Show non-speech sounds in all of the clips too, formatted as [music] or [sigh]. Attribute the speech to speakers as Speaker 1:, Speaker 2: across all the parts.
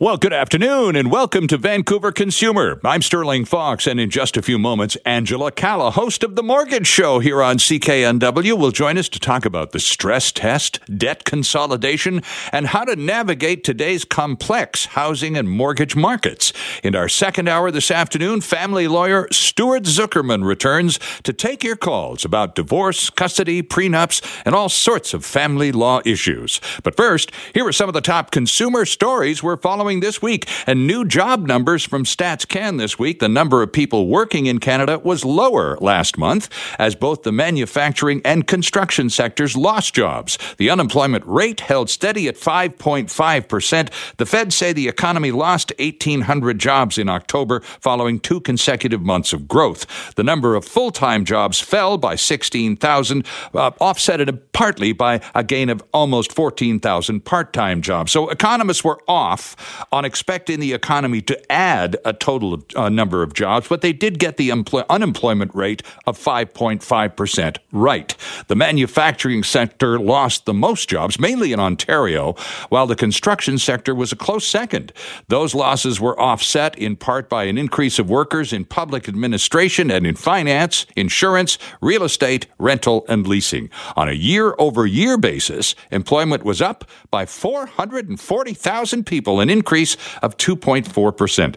Speaker 1: Well, good afternoon and welcome to Vancouver Consumer. I'm Sterling Fox, and in just a few moments, Angela Calla, host of The Mortgage Show here on CKNW, will join us to talk about the stress test, debt consolidation, and how to navigate today's complex housing and mortgage markets. In our second hour this afternoon, family lawyer Stuart Zuckerman returns to take your calls about divorce, custody, prenups, and all sorts of family law issues. But first, here are some of the top consumer stories we're following this week. And new job numbers from Stats Can this week. The number of people working in Canada was lower last month as both the manufacturing and construction sectors lost jobs. The unemployment rate held steady at 5.5%. The Fed say the economy lost 1,800 jobs in October following two consecutive months of growth. The number of full time jobs fell by 16,000, uh, offset partly by a gain of almost 14,000 part time jobs. So economists were off on expecting the economy to add a total uh, number of jobs, but they did get the empl- unemployment rate of 5.5% right. The manufacturing sector lost the most jobs, mainly in Ontario, while the construction sector was a close second. Those losses were offset in part by an increase of workers in public administration and in finance, insurance, real estate, rental, and leasing. On a year over year basis, employment was up by 440,000 people, an increase increase of 2.4%.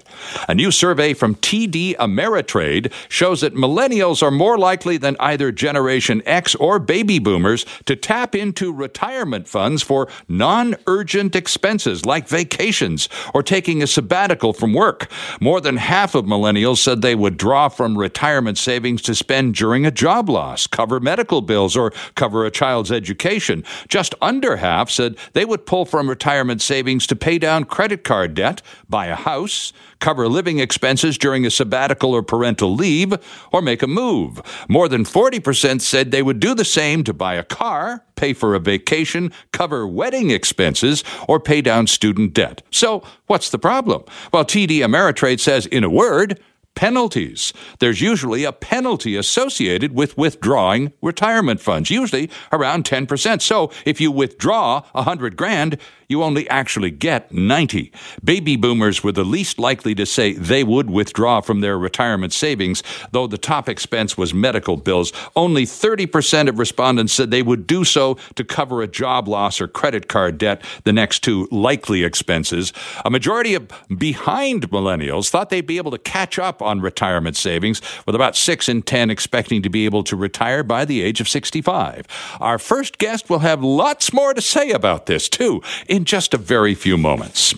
Speaker 1: A new survey from TD Ameritrade shows that millennials are more likely than either Generation X or baby boomers to tap into retirement funds for non urgent expenses like vacations or taking a sabbatical from work. More than half of millennials said they would draw from retirement savings to spend during a job loss, cover medical bills, or cover a child's education. Just under half said they would pull from retirement savings to pay down credit credit card debt, buy a house, cover living expenses during a sabbatical or parental leave, or make a move. More than 40% said they would do the same to buy a car, pay for a vacation, cover wedding expenses, or pay down student debt. So, what's the problem? Well, TD Ameritrade says, in a word, penalties. There's usually a penalty associated with withdrawing retirement funds, usually around 10%. So if you withdraw 100 grand, you only actually get 90. Baby boomers were the least likely to say they would withdraw from their retirement savings, though the top expense was medical bills. Only 30% of respondents said they would do so to cover a job loss or credit card debt, the next two likely expenses. A majority of behind millennials thought they'd be able to catch up on retirement savings, with about 6 in 10 expecting to be able to retire by the age of 65. Our first guest will have lots more to say about this, too. In in just a very few moments.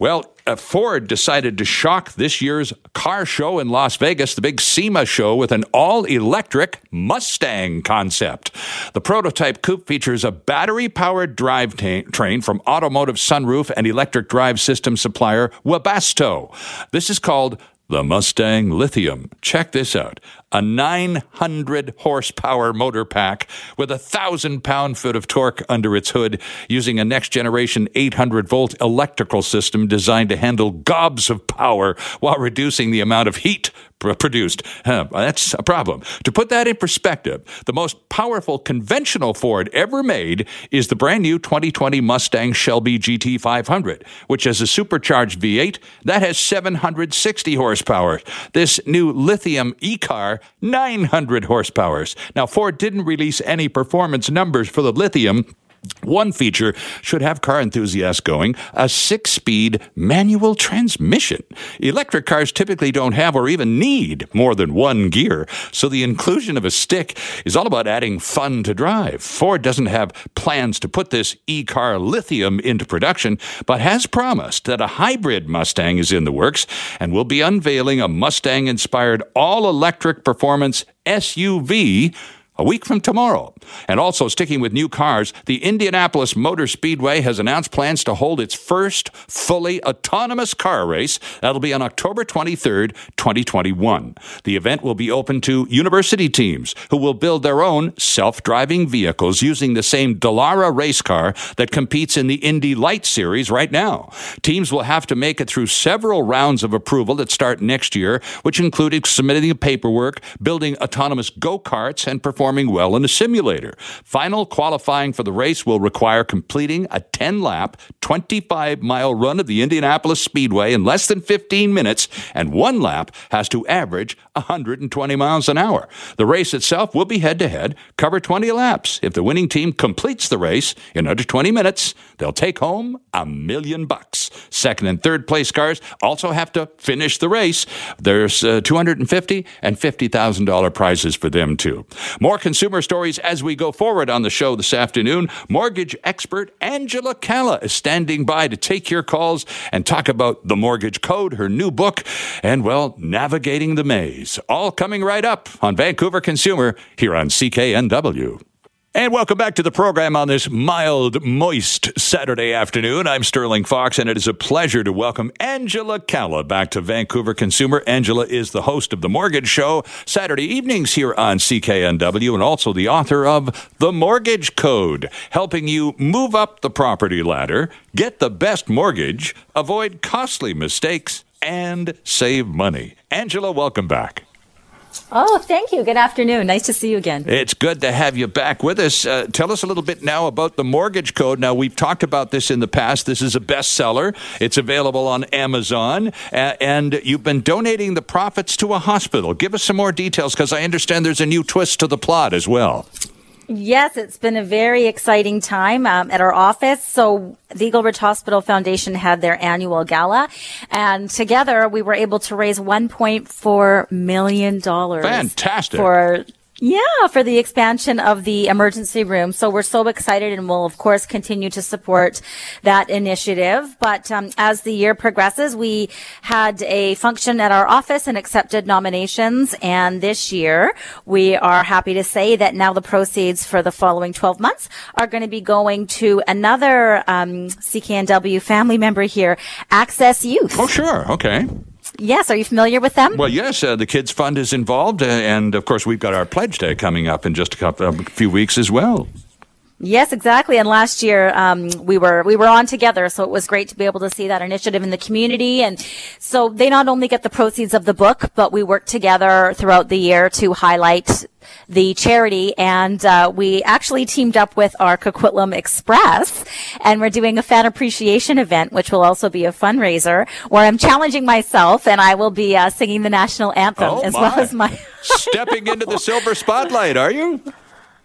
Speaker 1: Well, uh, Ford decided to shock this year's car show in Las Vegas, the big SEMA show, with an all electric Mustang concept. The prototype coupe features a battery powered drive train from automotive sunroof and electric drive system supplier Webasto. This is called the Mustang Lithium. Check this out a 900 horsepower motor pack with a thousand pound foot of torque under its hood using a next generation 800 volt electrical system designed to handle gobs of power while reducing the amount of heat produced. that's a problem. To put that in perspective, the most powerful conventional Ford ever made is the brand new 2020 Mustang Shelby GT500, which has a supercharged V8 that has 760 horsepower. This new lithium e-car 900 horsepower. Now Ford didn't release any performance numbers for the lithium one feature should have car enthusiasts going a six speed manual transmission. Electric cars typically don't have or even need more than one gear, so the inclusion of a stick is all about adding fun to drive. Ford doesn't have plans to put this e car lithium into production, but has promised that a hybrid Mustang is in the works and will be unveiling a Mustang inspired all electric performance SUV a week from tomorrow. And also, sticking with new cars, the Indianapolis Motor Speedway has announced plans to hold its first fully autonomous car race. That'll be on October 23rd, 2021. The event will be open to university teams who will build their own self driving vehicles using the same Dallara race car that competes in the Indy Light Series right now. Teams will have to make it through several rounds of approval that start next year, which included submitting paperwork, building autonomous go karts, and performing performing well in a simulator. Final qualifying for the race will require completing a 10 lap, 25 mile run of the Indianapolis Speedway in less than 15 minutes, and one lap has to average 120 miles an hour. The race itself will be head to head, cover 20 laps. If the winning team completes the race in under 20 minutes, they'll take home a million bucks. Second and third place cars also have to finish the race. There's uh, 250 and $50,000 prizes for them too. More more consumer stories as we go forward on the show this afternoon. Mortgage expert Angela Calla is standing by to take your calls and talk about the mortgage code, her new book, and, well, navigating the maze. All coming right up on Vancouver Consumer here on CKNW. And welcome back to the program on this mild, moist Saturday afternoon. I'm Sterling Fox, and it is a pleasure to welcome Angela Calla back to Vancouver Consumer. Angela is the host of The Mortgage Show Saturday evenings here on CKNW and also the author of The Mortgage Code, helping you move up the property ladder, get the best mortgage, avoid costly mistakes, and save money. Angela, welcome back.
Speaker 2: Oh, thank you. Good afternoon. Nice to see you again.
Speaker 1: It's good to have you back with us. Uh, tell us a little bit now about the mortgage code. Now, we've talked about this in the past. This is a bestseller. It's available on Amazon, uh, and you've been donating the profits to a hospital. Give us some more details because I understand there's a new twist to the plot as well.
Speaker 2: Yes, it's been a very exciting time um, at our office. So the Eagle Ridge Hospital Foundation had their annual gala, and together we were able to raise 1.4 million dollars.
Speaker 1: Fantastic
Speaker 2: for yeah, for the expansion of the emergency room. So we're so excited and we'll of course continue to support that initiative. But um, as the year progresses, we had a function at our office and accepted nominations. And this year we are happy to say that now the proceeds for the following 12 months are going to be going to another um, CKNW family member here, Access Youth.
Speaker 1: Oh, sure. Okay.
Speaker 2: Yes, are you familiar with them?
Speaker 1: Well, yes, uh, the Kids Fund is involved, uh, and of course, we've got our Pledge Day coming up in just a, couple, a few weeks as well.
Speaker 2: Yes, exactly. And last year um, we were we were on together, so it was great to be able to see that initiative in the community. And so they not only get the proceeds of the book, but we work together throughout the year to highlight the charity. And uh, we actually teamed up with our Coquitlam Express, and we're doing a fan appreciation event, which will also be a fundraiser, where I'm challenging myself, and I will be uh, singing the national anthem
Speaker 1: oh,
Speaker 2: as
Speaker 1: my.
Speaker 2: well as my
Speaker 1: stepping into the silver spotlight. Are you?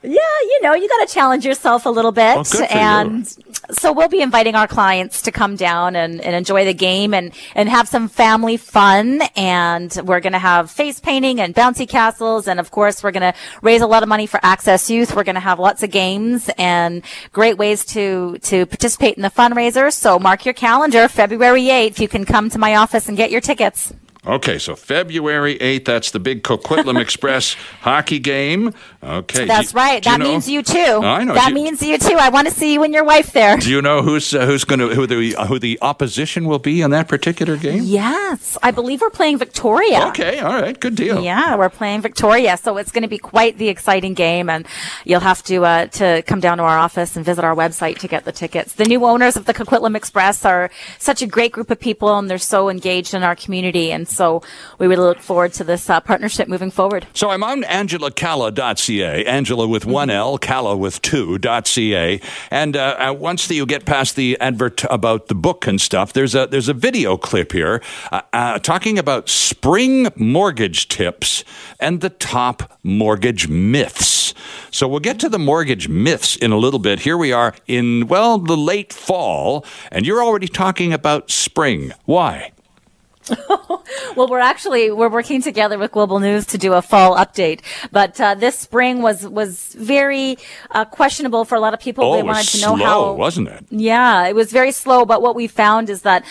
Speaker 2: Yeah, you know, you got to challenge yourself a little bit.
Speaker 1: Oh,
Speaker 2: and
Speaker 1: you.
Speaker 2: so we'll be inviting our clients to come down and, and enjoy the game and, and have some family fun. And we're going to have face painting and bouncy castles. And of course, we're going to raise a lot of money for Access Youth. We're going to have lots of games and great ways to, to participate in the fundraiser. So mark your calendar, February 8th. You can come to my office and get your tickets.
Speaker 1: Okay, so February 8th, that's the big Coquitlam [laughs] Express hockey game. Okay.
Speaker 2: That's
Speaker 1: do,
Speaker 2: right.
Speaker 1: Do
Speaker 2: that
Speaker 1: you know?
Speaker 2: means you too.
Speaker 1: I know.
Speaker 2: That
Speaker 1: you-
Speaker 2: means you too. I want to see you and your wife there.
Speaker 1: Do you know who's uh, who's going to who the who the opposition will be in that particular game?
Speaker 2: Yes. I believe we're playing Victoria.
Speaker 1: Okay, all right, good deal.
Speaker 2: Yeah, we're playing Victoria, so it's going to be quite the exciting game, and you'll have to uh, to come down to our office and visit our website to get the tickets. The new owners of the Coquitlam Express are such a great group of people, and they're so engaged in our community, and so we really look forward to this uh, partnership moving forward.
Speaker 1: So I'm on angelacalla.ca, Angela with one L, Calla with two, .ca. And uh, uh, once you get past the advert about the book and stuff, there's a, there's a video clip here uh, uh, talking about spring mortgage tips and the top mortgage myths. So we'll get to the mortgage myths in a little bit. Here we are in, well, the late fall, and you're already talking about spring. Why? [laughs]
Speaker 2: Well, we're actually we're working together with Global News to do a fall update, but uh, this spring was was very uh, questionable for a lot of people.
Speaker 1: Oh,
Speaker 2: they
Speaker 1: it was
Speaker 2: wanted to know
Speaker 1: slow,
Speaker 2: how
Speaker 1: wasn't it?
Speaker 2: Yeah, it was very slow. But what we found is that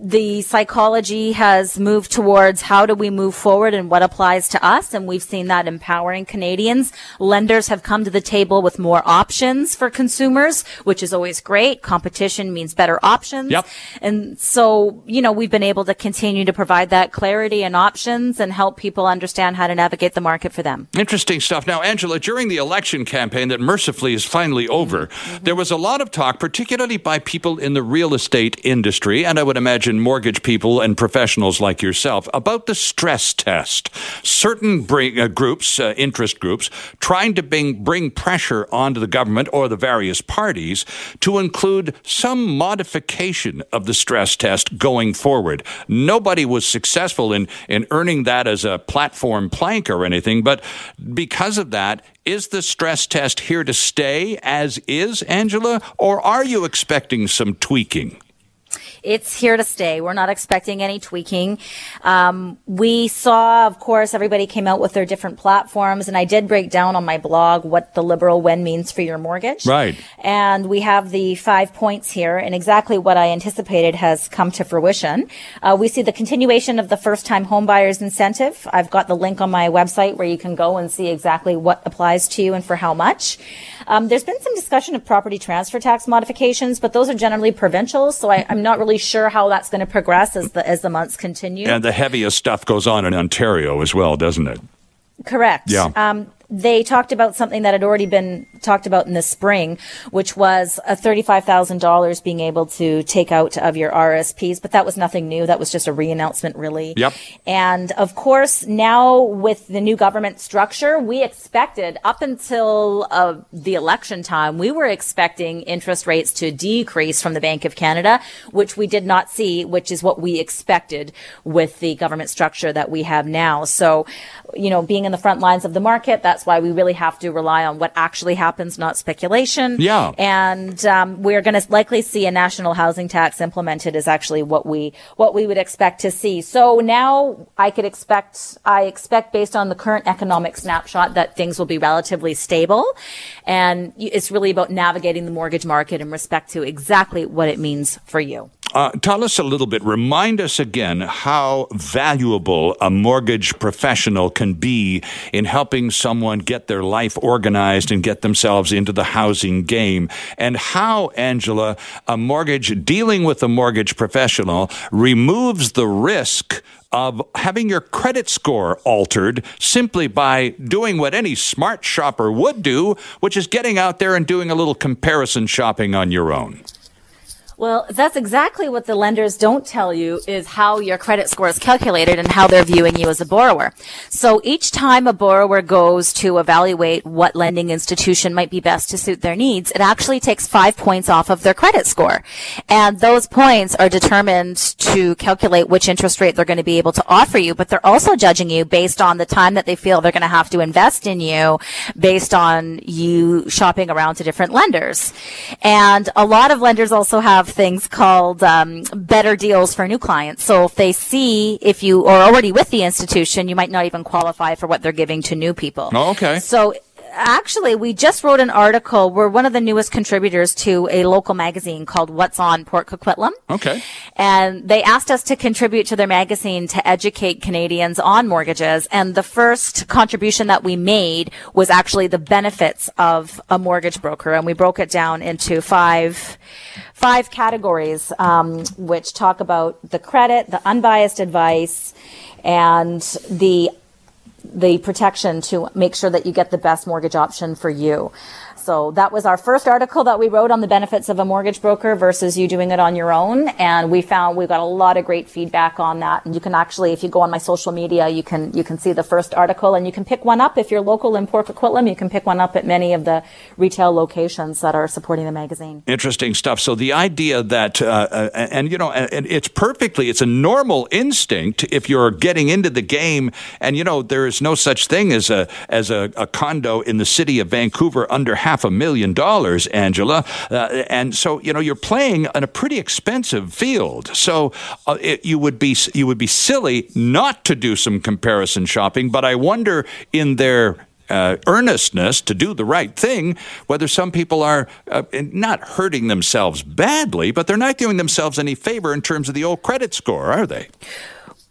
Speaker 2: the psychology has moved towards how do we move forward and what applies to us. And we've seen that empowering Canadians. Lenders have come to the table with more options for consumers, which is always great. Competition means better options.
Speaker 1: Yep.
Speaker 2: And so, you know, we've been able to continue to provide that clarity and options and help people understand how to navigate the market for them.
Speaker 1: Interesting stuff. Now, Angela, during the election campaign that mercifully is finally over, mm-hmm. there was a lot of talk, particularly by people in the real estate industry, and I would imagine mortgage people and professionals like yourself, about the stress test. Certain bring, uh, groups, uh, interest groups, trying to bring, bring pressure onto the government or the various parties to include some modification of the stress test going forward. Nobody was successful in, in earning that as a platform plank or anything, but because of that, is the stress test here to stay as is, Angela, or are you expecting some tweaking?
Speaker 2: It's here to stay. We're not expecting any tweaking. Um, we saw, of course, everybody came out with their different platforms, and I did break down on my blog what the liberal win means for your mortgage.
Speaker 1: Right.
Speaker 2: And we have the five points here, and exactly what I anticipated has come to fruition. Uh, we see the continuation of the first-time homebuyers incentive. I've got the link on my website where you can go and see exactly what applies to you and for how much. Um, there's been some discussion of property transfer tax modifications, but those are generally provincial, so I, I'm not really sure how that's going to progress as the as the months continue.
Speaker 1: And the heaviest stuff goes on in Ontario as well, doesn't it?
Speaker 2: Correct.
Speaker 1: Yeah.
Speaker 2: Um, they talked about something that had already been talked about in the spring, which was a $35,000 being able to take out of your RSPs, but that was nothing new. That was just a re-announcement really.
Speaker 1: Yep.
Speaker 2: And of course, now with the new government structure, we expected up until uh, the election time, we were expecting interest rates to decrease from the Bank of Canada, which we did not see, which is what we expected with the government structure that we have now. So, you know, being in the front lines of the market, that that's why we really have to rely on what actually happens, not speculation.
Speaker 1: Yeah.
Speaker 2: And um, we're going to likely see a national housing tax implemented is actually what we what we would expect to see. So now I could expect I expect based on the current economic snapshot that things will be relatively stable, and it's really about navigating the mortgage market in respect to exactly what it means for you.
Speaker 1: Uh, tell us a little bit, remind us again how valuable a mortgage professional can be in helping someone get their life organized and get themselves into the housing game, and how, Angela, a mortgage, dealing with a mortgage professional removes the risk of having your credit score altered simply by doing what any smart shopper would do, which is getting out there and doing a little comparison shopping on your own.
Speaker 2: Well, that's exactly what the lenders don't tell you is how your credit score is calculated and how they're viewing you as a borrower. So each time a borrower goes to evaluate what lending institution might be best to suit their needs, it actually takes five points off of their credit score. And those points are determined to calculate which interest rate they're going to be able to offer you, but they're also judging you based on the time that they feel they're going to have to invest in you based on you shopping around to different lenders. And a lot of lenders also have things called um, better deals for new clients. So if they see if you are already with the institution, you might not even qualify for what they're giving to new people.
Speaker 1: Oh, okay.
Speaker 2: So actually, we just wrote an article. We're one of the newest contributors to a local magazine called What's on Port Coquitlam.
Speaker 1: Okay.
Speaker 2: And they asked us to contribute to their magazine to educate Canadians on mortgages. And the first contribution that we made was actually the benefits of a mortgage broker. And we broke it down into five, five categories, um, which talk about the credit, the unbiased advice, and the the protection to make sure that you get the best mortgage option for you. So that was our first article that we wrote on the benefits of a mortgage broker versus you doing it on your own. And we found we got a lot of great feedback on that. And you can actually, if you go on my social media, you can, you can see the first article and you can pick one up if you're local in Port Coquitlam. You can pick one up at many of the retail locations that are supporting the magazine.
Speaker 1: Interesting stuff. So the idea that, uh, uh, and you know, and it's perfectly, it's a normal instinct if you're getting into the game and you know, there is no such thing as a, as a, a condo in the city of Vancouver under half half a million dollars, Angela. Uh, and so, you know, you're playing in a pretty expensive field. So uh, it, you would be you would be silly not to do some comparison shopping. But I wonder in their uh, earnestness to do the right thing, whether some people are uh, not hurting themselves badly, but they're not doing themselves any favor in terms of the old credit score, are they?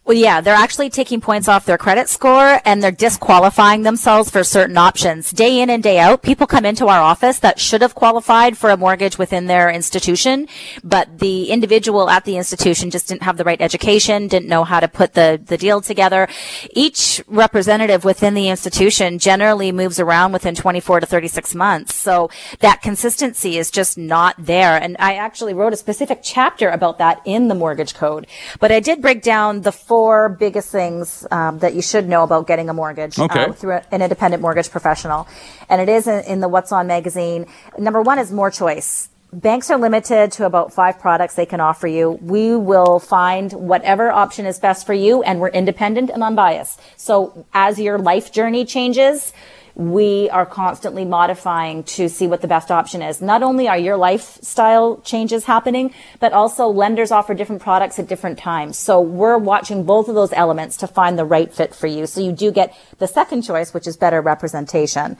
Speaker 2: Well, yeah, they're actually taking points off their credit score and they're disqualifying themselves for certain options. Day in and day out, people come into our office that should have qualified for a mortgage within their institution, but the individual at the institution just didn't have the right education, didn't know how to put the, the deal together. Each representative within the institution generally moves around within 24 to 36 months. So that consistency is just not there. And I actually wrote a specific chapter about that in the mortgage code, but I did break down the full four biggest things um, that you should know about getting a mortgage
Speaker 1: uh, okay.
Speaker 2: uh, through an independent mortgage professional. And it is in, in the What's On magazine. Number one is more choice banks are limited to about five products they can offer you. We will find whatever option is best for you and we're independent and unbiased. So as your life journey changes, we are constantly modifying to see what the best option is. Not only are your lifestyle changes happening, but also lenders offer different products at different times. So we're watching both of those elements to find the right fit for you. So you do get the second choice, which is better representation.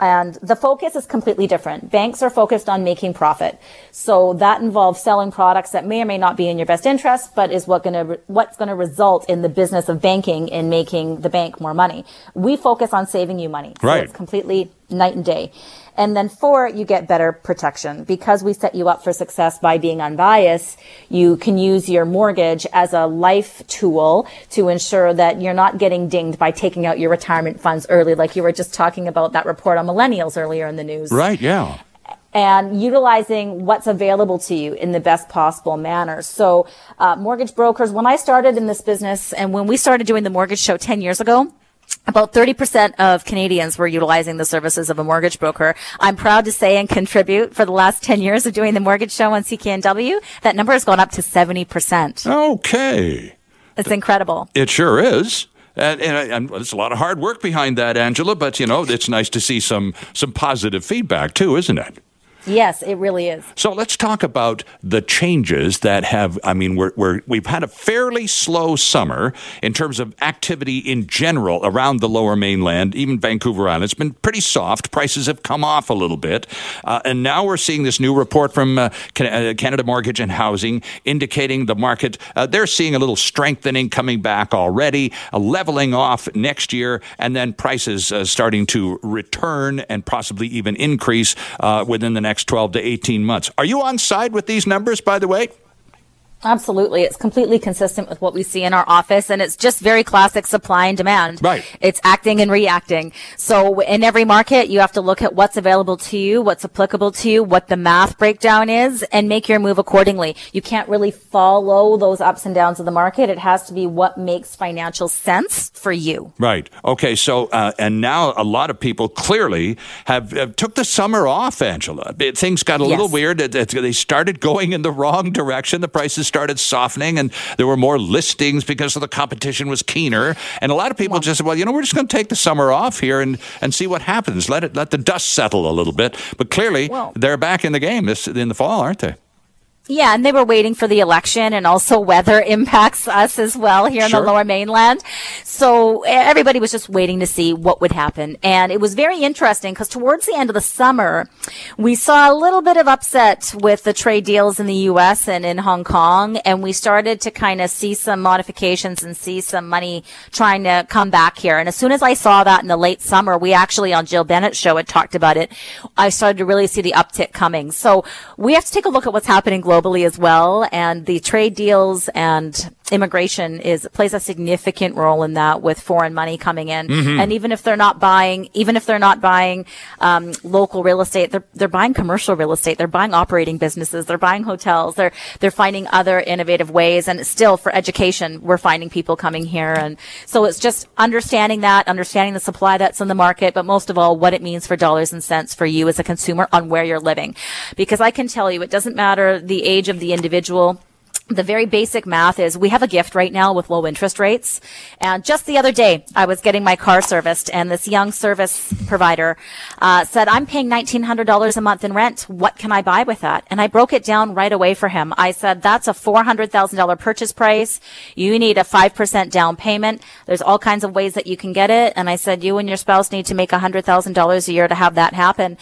Speaker 2: And the focus is completely different. Banks are focused on making profit. So that involves selling products that may or may not be in your best interest, but is what gonna, re- what's gonna result in the business of banking in making the bank more money. We focus on saving you money.
Speaker 1: Right.
Speaker 2: It's completely night and day. And then four, you get better protection because we set you up for success by being unbiased. You can use your mortgage as a life tool to ensure that you're not getting dinged by taking out your retirement funds early, like you were just talking about that report on millennials earlier in the news.
Speaker 1: Right. Yeah
Speaker 2: and utilizing what's available to you in the best possible manner. So, uh, mortgage brokers, when I started in this business and when we started doing the mortgage show 10 years ago, about 30% of Canadians were utilizing the services of a mortgage broker. I'm proud to say and contribute for the last 10 years of doing the mortgage show on CKNW, that number has gone up to 70%.
Speaker 1: Okay.
Speaker 2: It's incredible.
Speaker 1: It sure is. And, and, and, there's a lot of hard work behind that, Angela. But you know, it's nice to see some some positive feedback too, isn't it?
Speaker 2: Yes, it really is.
Speaker 1: So let's talk about the changes that have. I mean, we're, we're, we've had a fairly slow summer in terms of activity in general around the lower mainland, even Vancouver Island. It's been pretty soft. Prices have come off a little bit. Uh, and now we're seeing this new report from uh, uh Canada Mortgage and Housing indicating the market, uh, they're seeing a little strengthening coming back already, a leveling off next year, and then prices uh, starting to return and possibly even increase uh, within the next next 12 to 18 months. Are you on side with these numbers, by the way?
Speaker 2: Absolutely. It's completely consistent with what we see in our office and it's just very classic supply and demand.
Speaker 1: Right.
Speaker 2: It's acting and reacting. So in every market, you have to look at what's available to you, what's applicable to you, what the math breakdown is and make your move accordingly. You can't really follow those ups and downs of the market. It has to be what makes financial sense for you.
Speaker 1: Right. Okay. So, uh, and now a lot of people clearly have, have took the summer off, Angela. Things got a yes. little weird. They started going in the wrong direction. The prices started softening and there were more listings because of the competition was keener. And a lot of people just said, well, you know, we're just going to take the summer off here and, and see what happens. Let it, let the dust settle a little bit. But clearly well, they're back in the game this, in the fall, aren't they?
Speaker 2: Yeah, and they were waiting for the election and also [laughs] weather impacts us as well here in the lower mainland. So everybody was just waiting to see what would happen. And it was very interesting because towards the end of the summer, we saw a little bit of upset with the trade deals in the U.S. and in Hong Kong. And we started to kind of see some modifications and see some money trying to come back here. And as soon as I saw that in the late summer, we actually on Jill Bennett's show had talked about it. I started to really see the uptick coming. So we have to take a look at what's happening globally globally as well. And the trade deals and immigration is plays a significant role in that with foreign money coming in. Mm-hmm. And even if they're not buying, even if they're not buying um, local real estate, they're they're buying commercial real estate. They're buying operating businesses. They're buying hotels. They're they're finding other innovative ways. And still, for education, we're finding people coming here. And so it's just understanding that, understanding the supply that's in the market, but most of all, what it means for dollars and cents for you as a consumer on where you're living. Because I can tell you, it doesn't matter the age of the individual the very basic math is we have a gift right now with low interest rates. And just the other day, I was getting my car serviced and this young service provider, uh, said, I'm paying $1,900 a month in rent. What can I buy with that? And I broke it down right away for him. I said, that's a $400,000 purchase price. You need a 5% down payment. There's all kinds of ways that you can get it. And I said, you and your spouse need to make $100,000 a year to have that happen.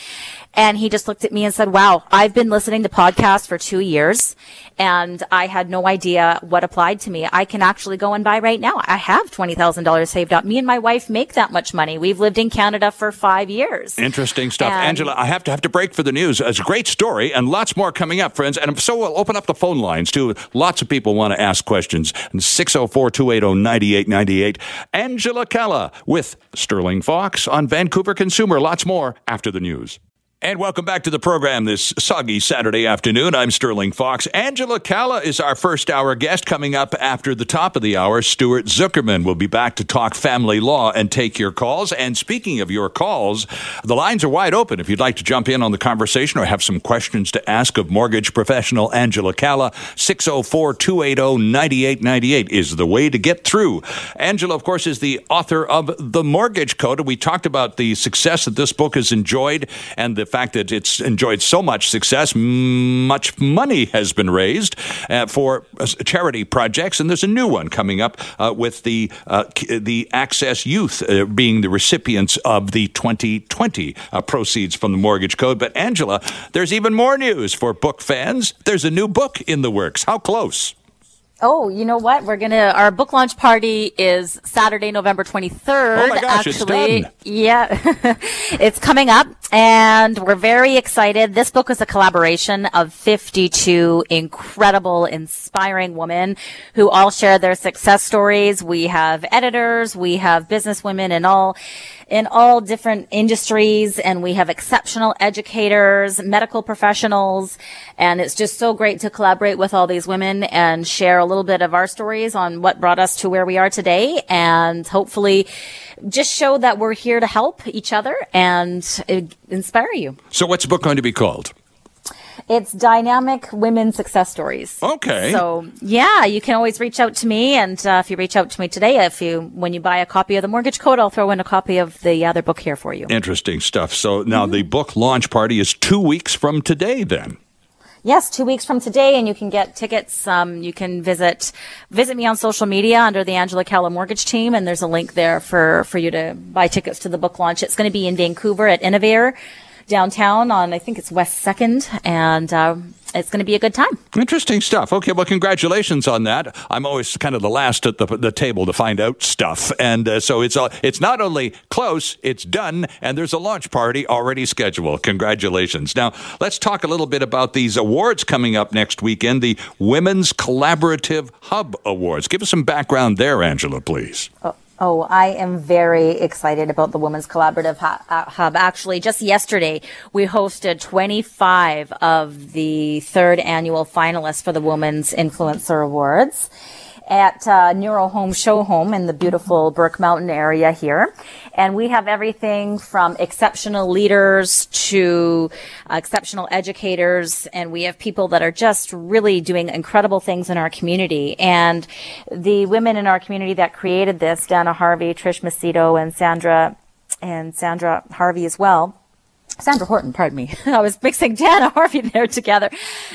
Speaker 2: And he just looked at me and said, wow, I've been listening to podcasts for two years and I had no idea what applied to me. I can actually go and buy right now. I have $20,000 saved up. Me and my wife make that much money. We've lived in Canada for five years.
Speaker 1: Interesting stuff. And Angela, I have to have to break for the news. It's a great story and lots more coming up, friends. And so we'll open up the phone lines too. Lots of people want to ask questions. 604 280 9898. Angela Calla with Sterling Fox on Vancouver Consumer. Lots more after the news. And welcome back to the program this soggy Saturday afternoon. I'm Sterling Fox. Angela Calla is our first hour guest. Coming up after the top of the hour, Stuart Zuckerman will be back to talk family law and take your calls. And speaking of your calls, the lines are wide open if you'd like to jump in on the conversation or have some questions to ask of mortgage professional Angela Calla. 604 280 9898 is the way to get through. Angela, of course, is the author of The Mortgage Code. We talked about the success that this book has enjoyed and the fact that it's enjoyed so much success, much money has been raised uh, for uh, charity projects, and there's a new one coming up uh, with the uh, the Access Youth uh, being the recipients of the 2020 uh, proceeds from the mortgage code. But Angela, there's even more news for book fans. There's a new book in the works. How close?
Speaker 2: Oh, you know what? We're gonna our book launch party is Saturday, November twenty third.
Speaker 1: Oh my gosh,
Speaker 2: actually,
Speaker 1: it's done.
Speaker 2: yeah, [laughs] it's coming up, and we're very excited. This book is a collaboration of fifty two incredible, inspiring women who all share their success stories. We have editors, we have business women, and all in all different industries and we have exceptional educators, medical professionals, and it's just so great to collaborate with all these women and share a little bit of our stories on what brought us to where we are today and hopefully just show that we're here to help each other and uh, inspire you.
Speaker 1: So what's the book going to be called?
Speaker 2: It's dynamic women success stories.
Speaker 1: Okay.
Speaker 2: So yeah, you can always reach out to me, and uh, if you reach out to me today, if you when you buy a copy of the Mortgage Code, I'll throw in a copy of the other book here for you.
Speaker 1: Interesting stuff. So now mm-hmm. the book launch party is two weeks from today, then.
Speaker 2: Yes, two weeks from today, and you can get tickets. Um, you can visit visit me on social media under the Angela Calla Mortgage Team, and there's a link there for for you to buy tickets to the book launch. It's going to be in Vancouver at Innovator downtown on, I think it's West 2nd, and uh, it's going to be a good time.
Speaker 1: Interesting stuff. Okay, well, congratulations on that. I'm always kind of the last at the, the table to find out stuff, and uh, so it's uh, it's not only close, it's done, and there's a launch party already scheduled. Congratulations. Now, let's talk a little bit about these awards coming up next weekend, the Women's Collaborative Hub Awards. Give us some background there, Angela, please.
Speaker 2: Oh. Oh, I am very excited about the Women's Collaborative uh, Hub. Actually, just yesterday, we hosted 25 of the third annual finalists for the Women's Influencer Awards at uh, Neuro Home Show Home in the beautiful Burke Mountain area here. And we have everything from exceptional leaders to uh, exceptional educators. And we have people that are just really doing incredible things in our community. And the women in our community that created this, Dana Harvey, Trish Macedo, and Sandra, and Sandra Harvey as well, Sandra Horton, pardon me. [laughs] I was mixing Dana Harvey there together.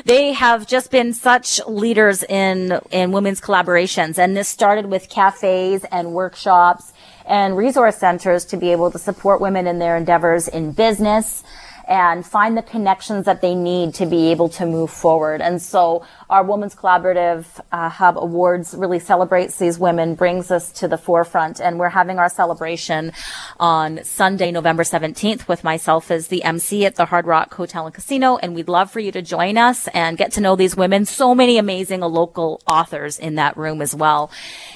Speaker 2: They have just been such leaders in, in women's collaborations. And this started with cafes and workshops and resource centers to be able to support women in their endeavors in business, and find the connections that they need to be able to move forward. And so our Women's Collaborative uh, Hub Awards really celebrates these women, brings us to the forefront. And we're having our celebration on Sunday, November 17th with myself as the MC at the Hard Rock Hotel and Casino. And we'd love for you to join us and get to know these women. So many amazing local authors in that room as well.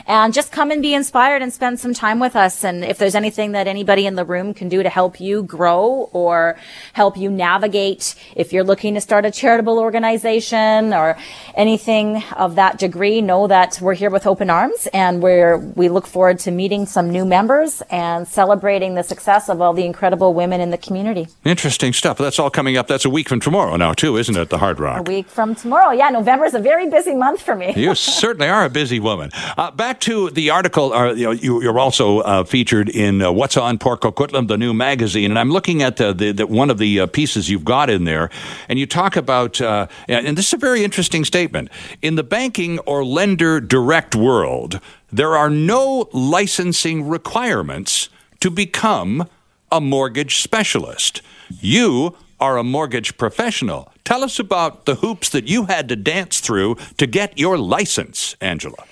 Speaker 2: And just come and be inspired and spend some time with us. And if there's anything that anybody in the room can do to help you grow or help you navigate if you're looking to start a charitable organization or anything of that degree, know that we're here with open arms and we're, we look forward to meeting some new members and celebrating the success of all the incredible women in the community.
Speaker 1: Interesting stuff. That's all coming up. That's a week from tomorrow now, too, isn't it? The Hard Rock.
Speaker 2: A week from tomorrow. Yeah, November is a very busy month for me.
Speaker 1: you [laughs] certainly are a busy woman. Uh, back to the article. Uh, you know, you, are also uh, featured in uh, What's on Port Coquitlam, the new magazine, and I'm looking at the, the, the one of the uh, pieces you've got in there, and you talk about, uh, and this is a very interesting statement. In the banking or lender direct world, there are no licensing requirements to become a mortgage specialist. You are a mortgage professional. Tell us about the hoops that you had to dance through to get your license, Angela.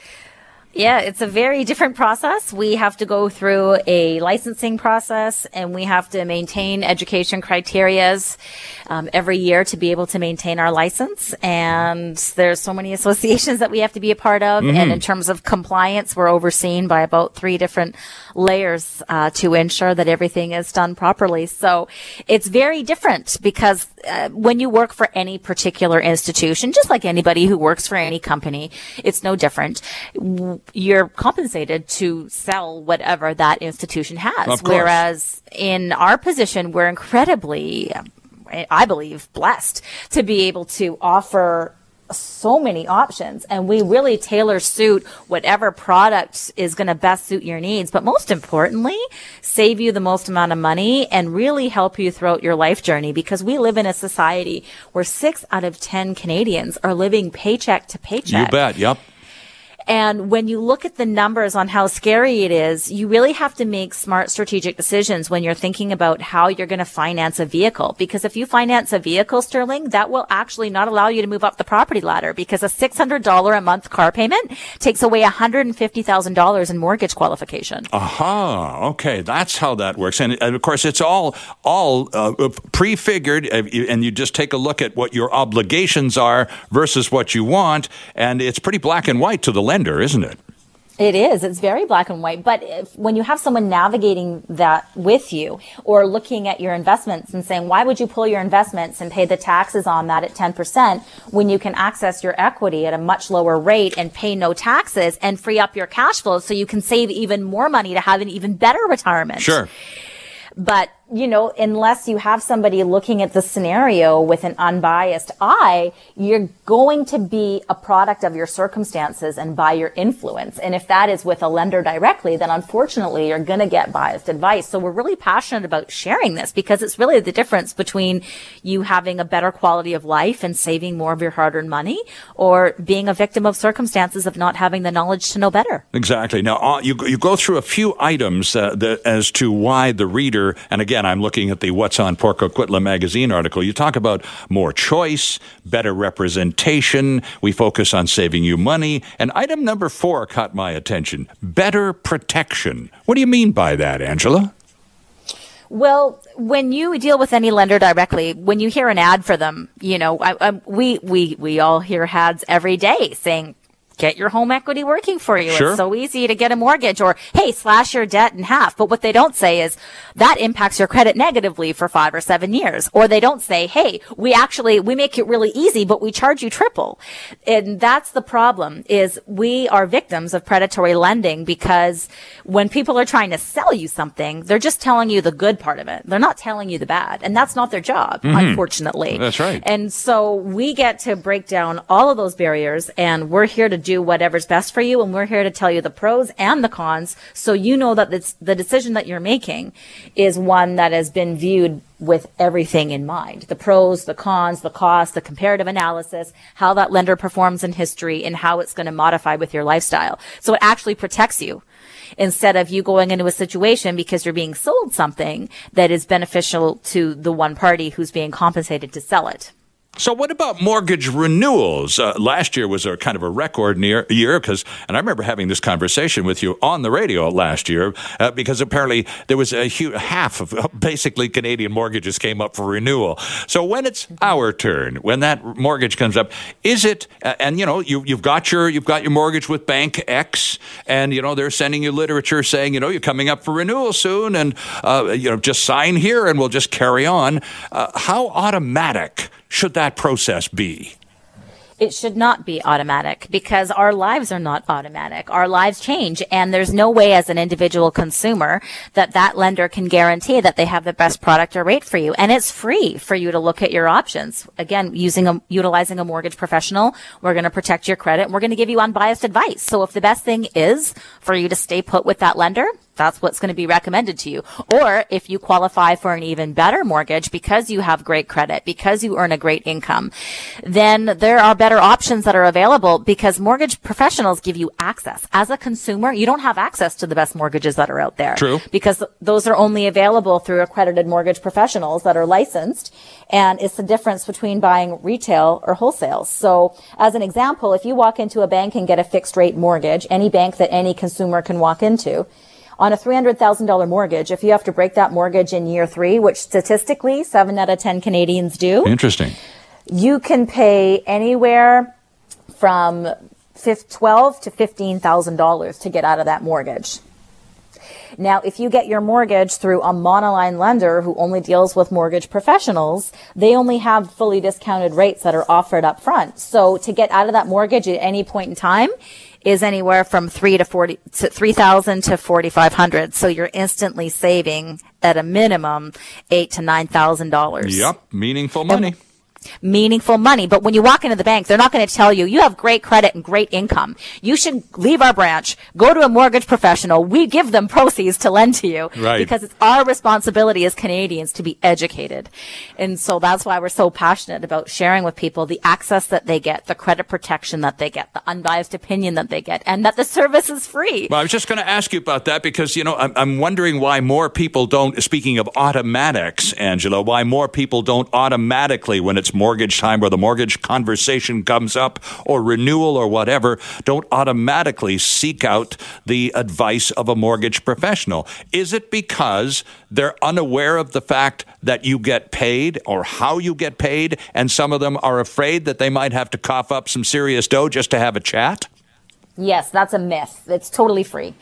Speaker 2: Yeah, it's a very different process. We have to go through a licensing process and we have to maintain education criterias um, every year to be able to maintain our license. And there's so many [laughs] associations that we have to be a part of. Mm-hmm. And in terms of compliance, we're overseen by about three different layers uh, to ensure that everything is done properly. So it's very different because uh, when you work for any particular institution, just like anybody who works for any company, it's no different you're compensated to sell whatever that institution has. Whereas in our position, we're incredibly, I believe, blessed to be able to offer so many options. And we really tailor suit whatever product is going to best suit your needs. But most importantly save you the most amount of money and really help you throughout your life journey. Because we live in a society where 6 out of 10 Canadians are living paycheck to paycheck.
Speaker 1: You bet. Yep
Speaker 2: and when you look at the numbers on how scary it is, you really have to make smart strategic decisions when you're thinking about how you're going to finance a vehicle. Because if you finance a vehicle, Sterling, that will actually not allow you to move up the property ladder because a $600 a month car payment takes away $150,000 in mortgage qualification.
Speaker 1: Aha. Okay. That's how that works. And, and of course, it's all, all uh, prefigured uh, and you just take a look at what your obligations are versus what you want. And it's pretty black and white to the lender, isn't it?
Speaker 2: It is. It's very black and white. But if, when you have someone navigating that with you or looking at your investments and saying, why would you pull your investments and pay the taxes on that at 10% when you can access your equity at a much lower rate and pay no taxes and free up your cash flow so you can save even more money to have an even better retirement?
Speaker 1: Sure.
Speaker 2: But you know, unless you have somebody looking at the scenario with an unbiased eye, you're going to be a product of your circumstances and by your influence. And if that is with a lender directly, then unfortunately you're going to get biased advice. So we're really passionate about sharing this because it's really the difference between you having a better quality of life and saving more of your hard earned money or being a victim of circumstances of not having the knowledge to know better.
Speaker 1: Exactly. Now, uh, you, you go through a few items uh, that, as to why the reader, and again, again, I'm looking at the What's on Port Coquitlam magazine article. You talk about more choice, better representation. We focus on saving you money. And item number four caught my attention better protection. What do you mean by that, Angela?
Speaker 2: Well, when you deal with any lender directly, when you hear an ad for them, you know, I, I, we we we all hear ads every day saying get your home equity working for you. Sure. It's so easy to get a mortgage or, hey, slash your debt in half. But what they don't say is that impacts your credit negatively for five or seven years. Or they don't say, hey, we actually, we make it really easy, but we charge you triple. And that's the problem is we are victims of predatory lending because when people are trying to sell you something, they're just telling you the good part of it. They're not telling you the bad. And that's not their job, mm-hmm. unfortunately.
Speaker 1: That's right.
Speaker 2: And so we get to break down all of those barriers and we're here to do whatever's best for you. And we're here to tell you the pros and the cons. So you know that it's the decision that you're making is one that has been viewed with everything in mind. The pros, the cons, the cost, the comparative analysis, how that lender performs in history and how it's going to modify with your lifestyle. So it actually protects you instead of you going into a situation because you're being sold something that is beneficial to the one party who's being compensated to sell it.
Speaker 1: So, what about mortgage renewals? Uh, last year was a kind of a record near, year because, and I remember having this conversation with you on the radio last year uh, because apparently there was a huge half of uh, [laughs] basically Canadian mortgages came up for renewal. So, when it's our turn, when that mortgage comes up, is it? And you know, you, you've got your you've got your mortgage with Bank X, and you know they're sending you literature saying you know you're coming up for renewal soon, and uh, you know just sign here and we'll just carry on. Uh, how automatic? Should that process be?
Speaker 2: it should not be automatic because our lives are not automatic. Our lives change and there's no way as an individual consumer that that lender can guarantee that they have the best product or rate for you. And it's free for you to look at your options. Again, using a, utilizing a mortgage professional, we're going to protect your credit and we're going to give you unbiased advice. So if the best thing is for you to stay put with that lender, that's what's going to be recommended to you. Or if you qualify for an even better mortgage because you have great credit, because you earn a great income, then there are better options that are available because mortgage professionals give you access. As a consumer, you don't have access to the best mortgages that are out there.
Speaker 1: True.
Speaker 2: Because those are only available through accredited mortgage professionals that are licensed. And it's the difference between buying retail or wholesale. So as an example, if you walk into a bank and get a fixed rate mortgage, any bank that any consumer can walk into, on a $300,000 mortgage, if you have to break that mortgage in year three, which statistically seven out of 10 Canadians do.
Speaker 1: Interesting.
Speaker 2: You can pay anywhere from 12 to $15,000 to get out of that mortgage. Now, if you get your mortgage through a monoline lender who only deals with mortgage professionals, they only have fully discounted rates that are offered up front. So to get out of that mortgage at any point in time, is anywhere from three to forty to three thousand to forty five hundred. So you're instantly saving at a minimum eight to nine thousand dollars.
Speaker 1: Yep, meaningful money. And,
Speaker 2: meaningful money. But when you walk into the bank, they're not going to tell you, you have great credit and great income. You should leave our branch, go to a mortgage professional. We give them proceeds to lend to you.
Speaker 1: Right.
Speaker 2: Because it's our responsibility as Canadians to be educated. And so that's why we're so passionate about sharing with people the access that they get, the credit protection that they get, the unbiased opinion that they get, and that the service is free.
Speaker 1: Well, I was just going to ask you about that because, you know, I'm, I'm wondering why more people don't, speaking of automatics, Angela, why more people don't automatically, when it's mortgage time or the mortgage conversation comes up or renewal or whatever, don't automatically seek out the advice of a mortgage professional? Is it because they're unaware of the fact that you get paid or how you get paid, and some of them are afraid that they might have to cough up some serious dough just to have a chat?
Speaker 2: Yes, that's a myth. It's totally free.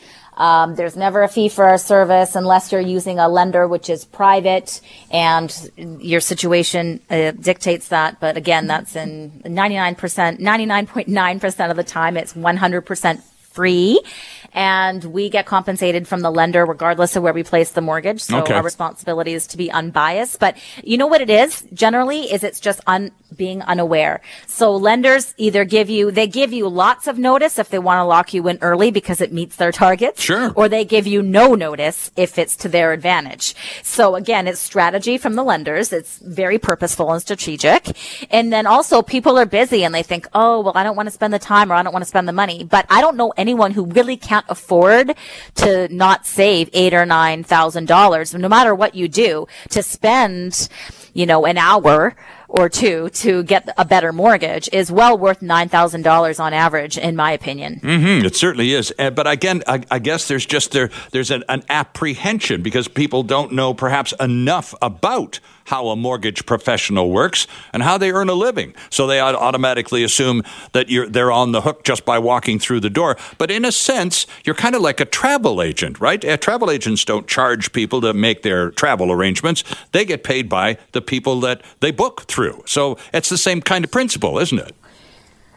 Speaker 2: Um, there's never a fee for our service unless you're using a lender which is private and your situation uh, dictates that. But again, that's in 99%, 99.9% of the time, it's 100% free and we get compensated from the lender regardless of where we place the mortgage. So
Speaker 1: okay.
Speaker 2: our responsibility is to be unbiased. But you know what it is generally is it's just un- being unaware. So lenders either give you, they give you lots of notice if they want to lock you in early because it meets their targets.
Speaker 1: Sure.
Speaker 2: Or they give you no notice if it's to their advantage. So again, it's strategy from the lenders. It's very purposeful and strategic. And then also people are busy and they think, oh, well, I don't want to spend the time or I don't want to spend the money. But I don't know anyone who really can't afford to not save eight or nine thousand dollars, no matter what you do, to spend, you know, an hour or two to get a better mortgage is well worth $9,000 on average, in my opinion.
Speaker 1: Mm-hmm, it certainly is. Uh, but again, I, I, guess there's just there, there's an, an apprehension because people don't know perhaps enough about how a mortgage professional works and how they earn a living. So they automatically assume that you're, they're on the hook just by walking through the door. But in a sense, you're kind of like a travel agent, right? Uh, travel agents don't charge people to make their travel arrangements. They get paid by the people that they book through. So it's the same kind of principle, isn't it?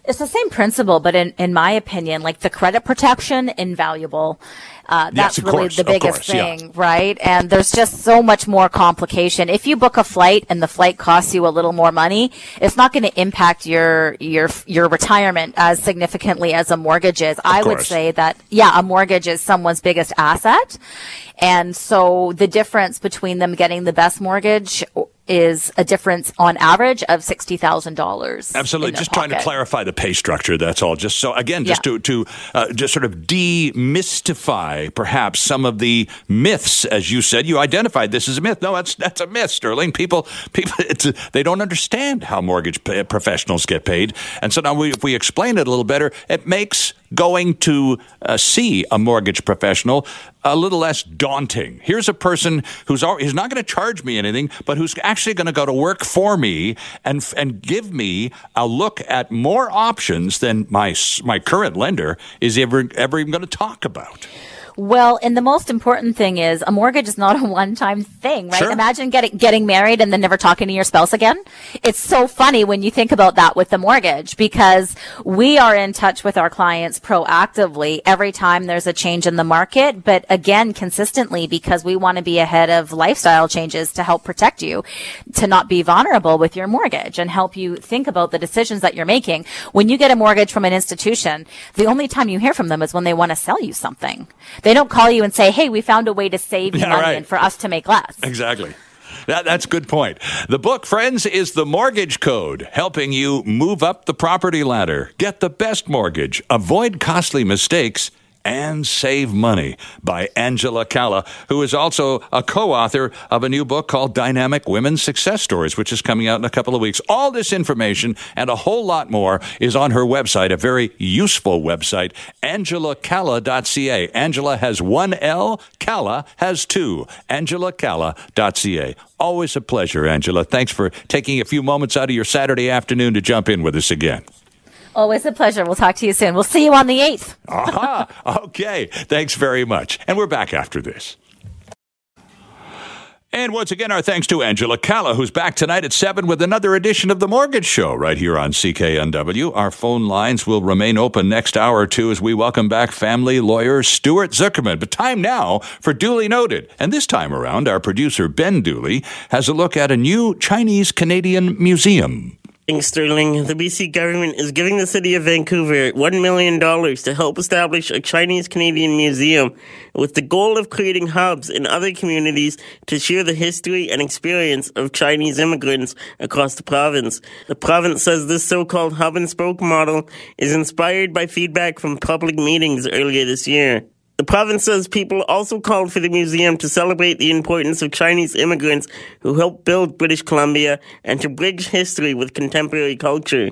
Speaker 2: It's the same principle, but in, in my opinion, like the credit protection, invaluable. Uh, that's
Speaker 1: yes,
Speaker 2: really
Speaker 1: course,
Speaker 2: the biggest
Speaker 1: course,
Speaker 2: thing,
Speaker 1: yeah.
Speaker 2: right? And there's just so much more complication. If you book a flight and the flight costs you a little more money, it's not going to impact your your your retirement as significantly as a mortgage is. Of I
Speaker 1: course.
Speaker 2: would say that yeah, a mortgage is someone's biggest asset. And so the difference between them getting the best mortgage is a difference on average of $60,000.
Speaker 1: Absolutely. Just trying to clarify the pay structure. That's all. Just so, again, just
Speaker 2: Yeah.
Speaker 1: to, to uh, just sort of demystify perhaps some of the myths, as you said, you identified this as a myth. No, that's, that's a myth, Sterling. People, people, [laughs] it's a, they don't understand how mortgage professionals get paid. And so now we, if we explain it a little better, it makes going to uh, see a mortgage professional a little less daunting. Here's a person who's he's not going to charge me anything, but who's actually going to go to work for me and and give me a look at more options than my my current lender is ever ever even going to talk about.
Speaker 2: Well, and the most important thing is a mortgage is not a [laughs] one-time thing, right?
Speaker 1: Sure.
Speaker 2: Imagine getting getting married and then never talking to your spouse again. It's so funny when you think about that with the mortgage because we are in touch with our clients proactively every time there's a change in the market, but again, consistently because we want to be ahead of lifestyle changes to help protect you, to not be vulnerable with your mortgage and help you think about the decisions that you're making. When you get a mortgage from an institution, the only time you hear from them is when they want to sell you something. They don't call you and say, "Hey, we found a way to save you
Speaker 1: Yeah,
Speaker 2: money
Speaker 1: right.
Speaker 2: and for us to make less."
Speaker 1: Exactly. That, that's a good point. The book, friends, is The Mortgage Code, helping you move up the property ladder, get the best mortgage, avoid costly mistakes, and save money by Angela Calla, who is also a co author of a new book called Dynamic Women's Success Stories, which is coming out in a couple of weeks. All this information and a whole lot more is on her website, a very useful website, angelacalla.ca. Angela has one L, Calla has two. angelacalla.ca. Always a pleasure, Angela. Thanks for taking a few moments out of your Saturday afternoon to jump in with us again.
Speaker 2: Always a pleasure. We'll talk to you soon. We'll see you on the 8th.
Speaker 1: Aha. Okay. Thanks very much. And we're back after this. And once again, our thanks to Angela Calla, who's back tonight at 7 with another edition of The Mortgage Show right here on CKNW. Our phone lines will remain open next hour or two as we welcome back family lawyer Stuart Zuckerman. But time now for Duly Noted. And this time around, our producer Ben Dooley has a look at a new Chinese Canadian museum.
Speaker 3: Thanks, Sterling. The BC government is giving the city of Vancouver $1 million to help establish a Chinese Canadian museum with the goal of creating hubs in other communities to share the history and experience of Chinese immigrants across the province. The province says this so-called hub and spoke model is inspired by feedback from public meetings earlier this year. The province says people also called for the museum to celebrate the importance of Chinese immigrants who helped build British Columbia and to bridge history with contemporary culture.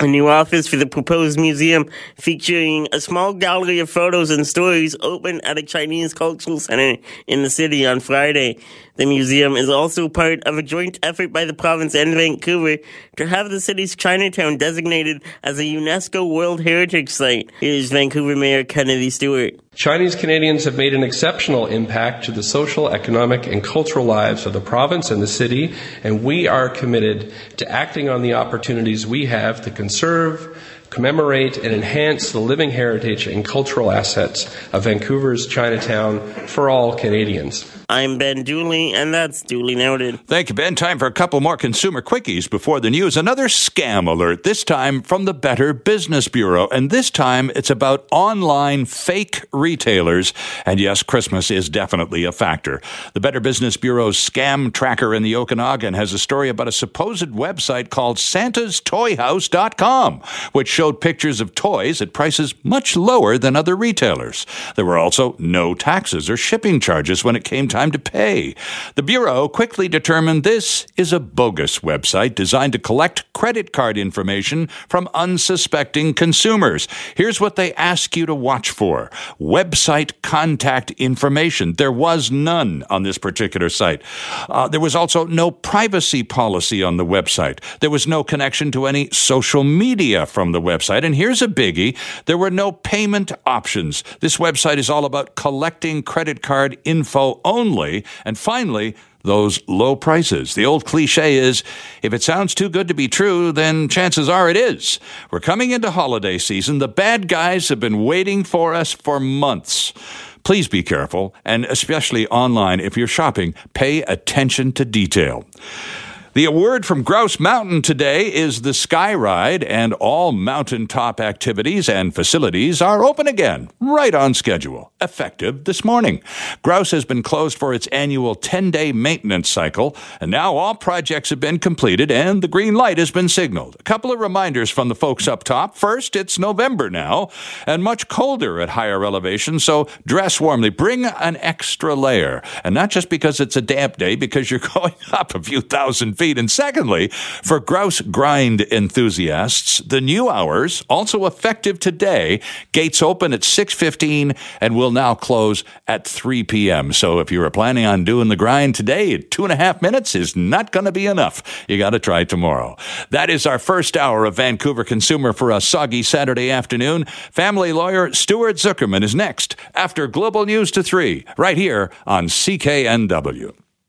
Speaker 3: A new office for the proposed museum featuring a small gallery of photos and stories opened at a Chinese cultural center in the city on Friday. The museum is also part of a joint effort by the province and Vancouver to have the city's Chinatown designated as a UNESCO World Heritage Site. Here's Vancouver Mayor Kennedy Stewart.
Speaker 4: Chinese Canadians have made an exceptional impact to the social, economic, and cultural lives of the province and the city, and we are committed to acting on the opportunities we have to conserve, commemorate, and enhance the living heritage and cultural assets of Vancouver's Chinatown for all Canadians.
Speaker 3: I'm Ben Dooley, and that's duly noted.
Speaker 1: Thank you, Ben. Time for a couple more consumer quickies before the news. Another scam alert, this time from the Better Business Bureau. And this time it's about online fake retailers. And yes, Christmas is definitely a factor. The Better Business Bureau's scam tracker in the Okanagan has a story about a supposed website called santastoyhouse.com, which showed pictures of toys at prices much lower than other retailers. There were also no taxes or shipping charges when it came time to pay. The Bureau quickly determined this is a bogus website designed to collect credit card information from unsuspecting consumers. Here's what they ask you to watch for website contact information. There was none on this particular site. Uh, there was also no privacy policy on the website. There was no connection to any social media from the website. And here's a biggie there were no payment options. This website is all about collecting credit card info only. And finally, those low prices. The old cliche is if it sounds too good to be true, then chances are it is. We're coming into holiday season. The bad guys have been waiting for us for months. Please be careful, and especially online, if you're shopping, pay attention to detail. The award from Grouse Mountain today is the Sky Ride, and all mountaintop activities and facilities are open again, right on schedule, effective this morning. Grouse has been closed for its annual 10 day maintenance cycle, and now all projects have been completed and the green light has been signaled. A couple of reminders from the folks up top. First, it's November now, and much colder at higher elevations, so dress warmly. Bring an extra layer, and not just because it's a damp day, because you're [laughs] going up a few thousand feet And secondly, for grouse grind enthusiasts, the new hours, also effective today, gates open at 6.15 and will now close at 3 p.m. So if you are planning on doing the grind today, two and a half minutes is not going to be enough. You got to try tomorrow. That is our first hour of Vancouver Consumer for a soggy Saturday afternoon. Family lawyer Stuart Zuckerman is next after Global News to 3, right here on CKNW.